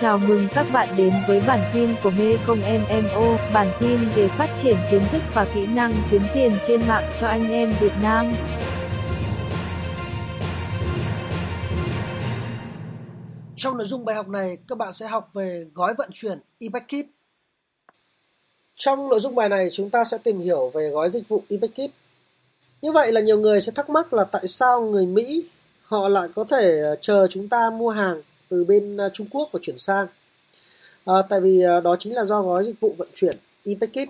Chào mừng các bạn đến với bản tin của Mê Công MMO, bản tin về phát triển kiến thức và kỹ năng kiếm tiền trên mạng cho anh em Việt Nam. Trong nội dung bài học này, các bạn sẽ học về gói vận chuyển ePacket. Trong nội dung bài này, chúng ta sẽ tìm hiểu về gói dịch vụ ePacket. Như vậy là nhiều người sẽ thắc mắc là tại sao người Mỹ họ lại có thể ờ, chờ chúng ta mua hàng từ bên ờ, Trung Quốc và chuyển sang. À, tại vì ờ, đó chính là do gói dịch vụ vận chuyển ePacket.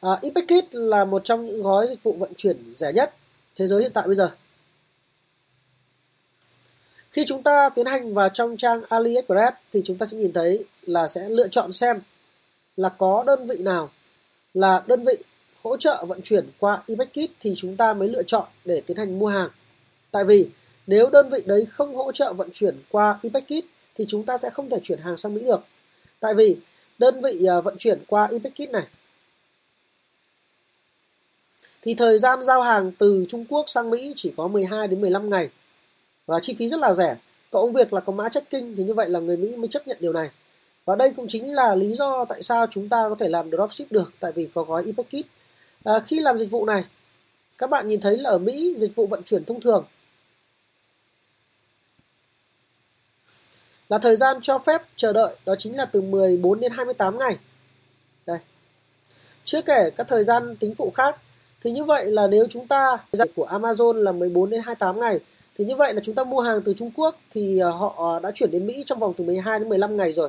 À, ePacket là một trong những gói dịch vụ vận chuyển rẻ nhất thế giới hiện tại bây giờ. Khi chúng ta tiến hành vào trong trang AliExpress thì chúng ta sẽ nhìn thấy là sẽ lựa chọn xem là có đơn vị nào là đơn vị hỗ trợ vận chuyển qua ePacket thì chúng ta mới lựa chọn để tiến hành mua hàng. Tại vì nếu đơn vị đấy không hỗ trợ vận chuyển qua ePacket thì chúng ta sẽ không thể chuyển hàng sang Mỹ được. Tại vì đơn vị à, vận chuyển qua ePacket này thì thời gian giao hàng từ Trung Quốc sang Mỹ chỉ có 12 đến 15 ngày và chi phí rất là rẻ. Cộng việc là có mã checking thì như vậy là người Mỹ mới chấp nhận điều này. Và đây cũng chính là lý do tại sao chúng ta có thể làm dropship được tại vì có gói ePacket. À, khi làm dịch vụ này, các bạn nhìn thấy là ở Mỹ dịch vụ vận chuyển thông thường là thời gian cho phép chờ đợi đó chính là từ 14 đến 28 ngày. Đây. Chưa kể các thời gian tính phụ khác thì như vậy là nếu chúng ta thời gian của Amazon là 14 đến 28 ngày thì như vậy là chúng ta mua hàng từ Trung Quốc thì ờ, họ đã chuyển đến Mỹ trong vòng từ 12 đến 15 ngày rồi.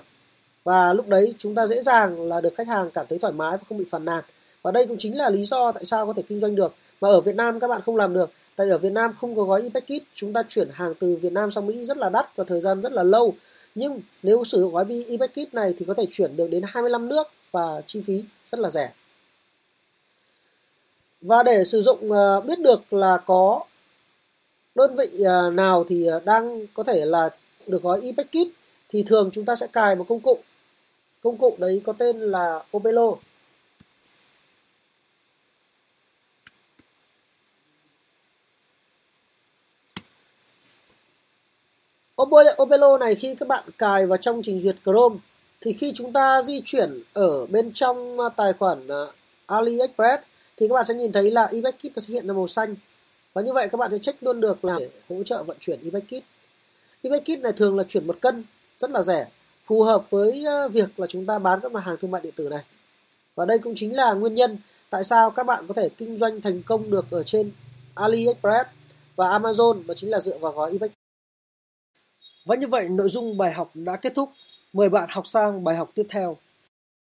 Và lúc đấy chúng ta dễ dàng là được khách hàng cảm thấy thoải mái và không bị phàn nàn. Và đây cũng chính là lý do tại sao có thể kinh doanh được. Mà ở Việt Nam các bạn không làm được. Tại ở Việt Nam không có gói e-packet, chúng ta chuyển hàng từ Việt Nam sang Mỹ rất là đắt và thời gian rất là lâu nhưng nếu sử dụng gói e-pack kit này thì có thể chuyển được đến 25 nước và chi phí rất là rẻ. Và để sử dụng ờ, biết được là có đơn vị ờ, nào thì ờ, đang có thể là được gói e-pack kit, thì thường chúng ta sẽ cài một công cụ. Công cụ đấy có tên là Opelo. Opelo này khi các bạn cài vào trong trình duyệt Chrome, thì khi chúng ta di chuyển ở bên trong à, tài khoản à, AliExpress, thì các bạn sẽ nhìn thấy là eBay Kit nó sẽ hiện là màu xanh và như vậy các bạn sẽ check luôn được là hỗ trợ vận chuyển eBay Kit. eBay Kit này thường là chuyển một cân, rất là rẻ, phù hợp với à, việc là chúng ta bán các mặt hàng thương mại điện tử này và đây cũng chính là nguyên nhân tại sao các bạn có thể kinh doanh thành công được ở trên AliExpress và Amazon, đó chính là dựa vào gói eBay và như vậy, nội dung bài học đã kết thúc. Mời bạn học sang bài học tiếp theo.